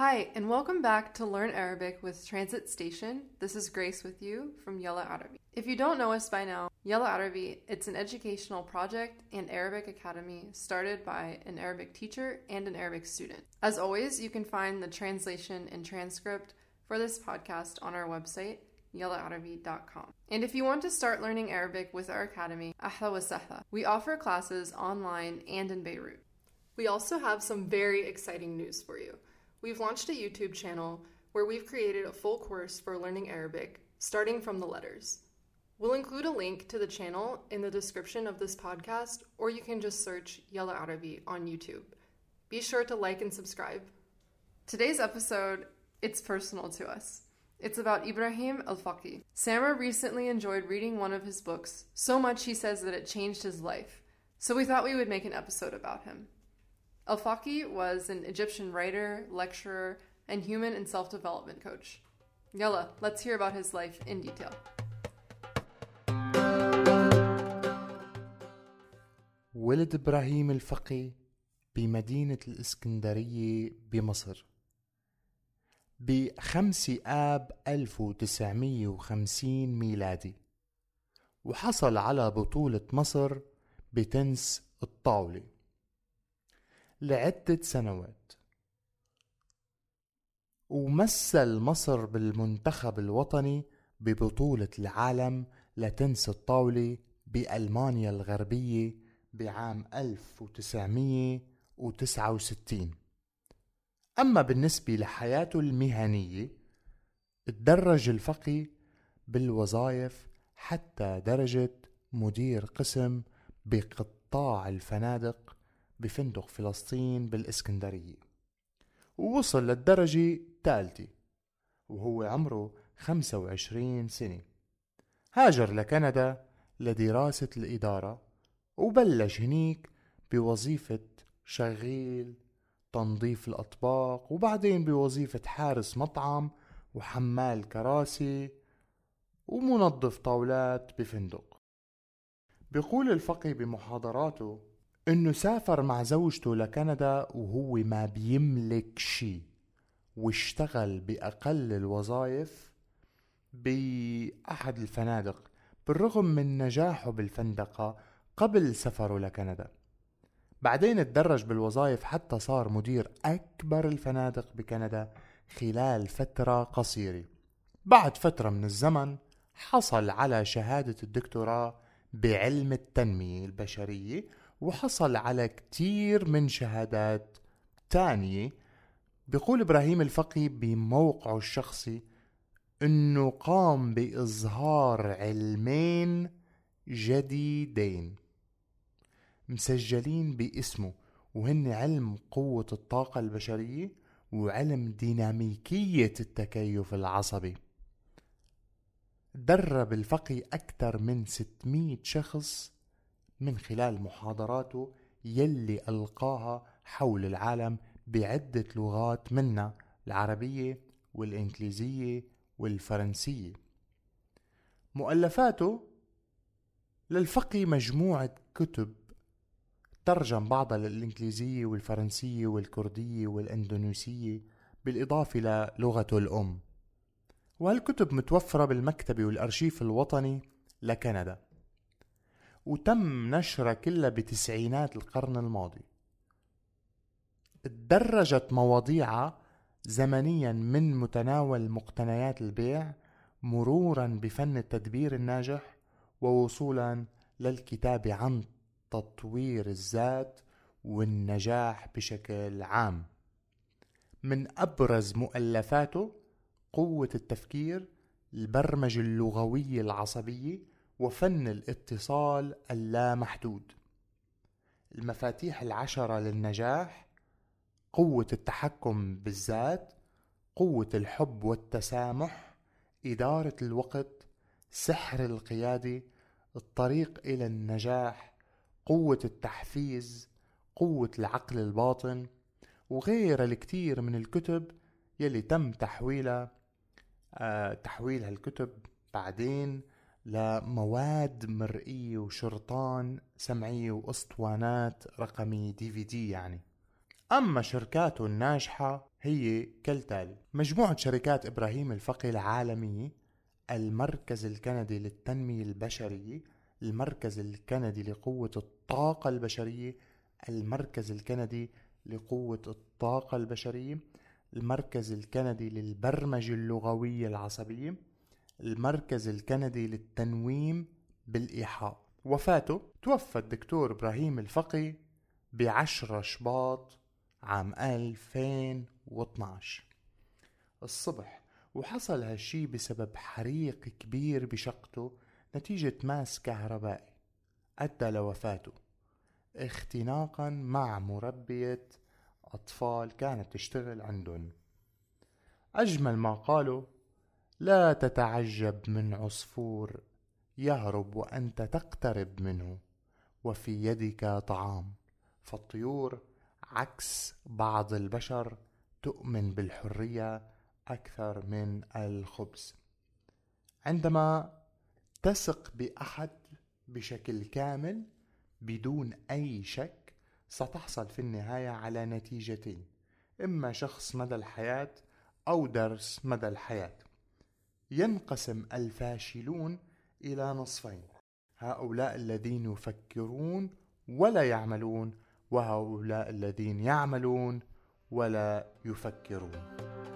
Hi, and welcome back to Learn Arabic with Transit Station. This is Grace with you from Yalla Arabi. If you don't know us by now, Yalla Arabi, it's an educational project and Arabic academy started by an Arabic teacher and an Arabic student. As always, you can find the translation and transcript for this podcast on our website, yallaarabi.com. And if you want to start learning Arabic with our academy, ahla wa we offer classes online and in Beirut. We also have some very exciting news for you. We've launched a YouTube channel where we've created a full course for learning Arabic, starting from the letters. We'll include a link to the channel in the description of this podcast, or you can just search Yalla Arabi on YouTube. Be sure to like and subscribe. Today's episode, it's personal to us. It's about Ibrahim Al Faqi. Samra recently enjoyed reading one of his books, so much he says that it changed his life. So we thought we would make an episode about him. Al Faqi was an Egyptian writer, lecturer, and human and self development coach. Yalla, let's hear about his life in detail. ولد إبراهيم الفقي بمدينة الإسكندرية بمصر بخمس آب 1950 ميلادي وحصل على بطولة مصر بتنس الطاولة لعدة سنوات. ومثل مصر بالمنتخب الوطني ببطولة العالم لتنس الطاولة بألمانيا الغربية بعام 1969 أما بالنسبة لحياته المهنية تدرج الفقي بالوظائف حتى درجة مدير قسم بقطاع الفنادق بفندق فلسطين بالإسكندرية. ووصل للدرجة الثالثة وهو عمره 25 سنة. هاجر لكندا لدراسة الإدارة وبلش هنيك بوظيفة شغيل تنظيف الأطباق وبعدين بوظيفة حارس مطعم وحمال كراسي ومنظف طاولات بفندق. بيقول الفقي بمحاضراته إنه سافر مع زوجته لكندا وهو ما بيملك شي واشتغل بأقل الوظائف بأحد الفنادق بالرغم من نجاحه بالفندقة قبل سفره لكندا. بعدين تدرج بالوظائف حتى صار مدير أكبر الفنادق بكندا خلال فترة قصيرة. بعد فترة من الزمن حصل على شهادة الدكتوراه بعلم التنمية البشرية وحصل على كتير من شهادات تانية. بيقول إبراهيم الفقي بموقعه الشخصي إنه قام بإظهار علمين جديدين مسجلين باسمه وهن علم قوة الطاقة البشرية وعلم ديناميكية التكيف العصبي. درب الفقي أكثر من 600 شخص من خلال محاضراته يلي ألقاها حول العالم بعدة لغات منها العربية والإنجليزية والفرنسية. مؤلفاته للفقي مجموعة كتب ترجم بعضها للإنجليزية والفرنسية والكردية والإندونيسية بالإضافة للغته الأم. وهالكتب متوفرة بالمكتبة والأرشيف الوطني لكندا. وتم نشرها كلها بتسعينات القرن الماضي. تدرجت مواضيعها زمنيا من متناول مقتنيات البيع مرورا بفن التدبير الناجح ووصولا للكتابة عن تطوير الذات والنجاح بشكل عام. من أبرز مؤلفاته قوة التفكير البرمجة اللغوية العصبية وفن الاتصال اللامحدود. المفاتيح العشرة للنجاح قوة التحكم بالذات قوة الحب والتسامح إدارة الوقت سحر القيادة الطريق إلى النجاح قوة التحفيز قوة العقل الباطن وغيرها الكثير من الكتب يلي تم تحويلها آه تحويل هالكتب بعدين لمواد مرئية وشرطان سمعية وأسطوانات رقمية دي في دي يعني. أما شركاته الناجحة هي كالتالي. مجموعة شركات إبراهيم الفقي العالمية المركز الكندي للتنمية البشرية المركز الكندي لقوة الطاقة البشرية المركز الكندي لقوة الطاقة البشرية المركز الكندي للبرمجة اللغوية العصبية. المركز الكندي للتنويم بالإيحاء. وفاته توفى الدكتور إبراهيم الفقي بعشرة شباط عام 2012 الصبح وحصل هالشي بسبب حريق كبير بشقته نتيجة ماس كهربائي أدى لوفاته. اختناقا مع مربية أطفال كانت تشتغل عندهم. أجمل ما قالوا لا تتعجب من عصفور يهرب وأنت تقترب منه وفي يدك طعام. فالطيور عكس بعض البشر تؤمن بالحرية أكثر من الخبز. عندما تثق بأحد بشكل كامل بدون أي شك ستحصل في النهاية على نتيجتين إما شخص مدى الحياة أو درس مدى الحياة. ينقسم الفاشلون إلى نصفين. هؤلاء الذين يفكرون ولا يعملون وهؤلاء الذين يعملون ولا يفكرون.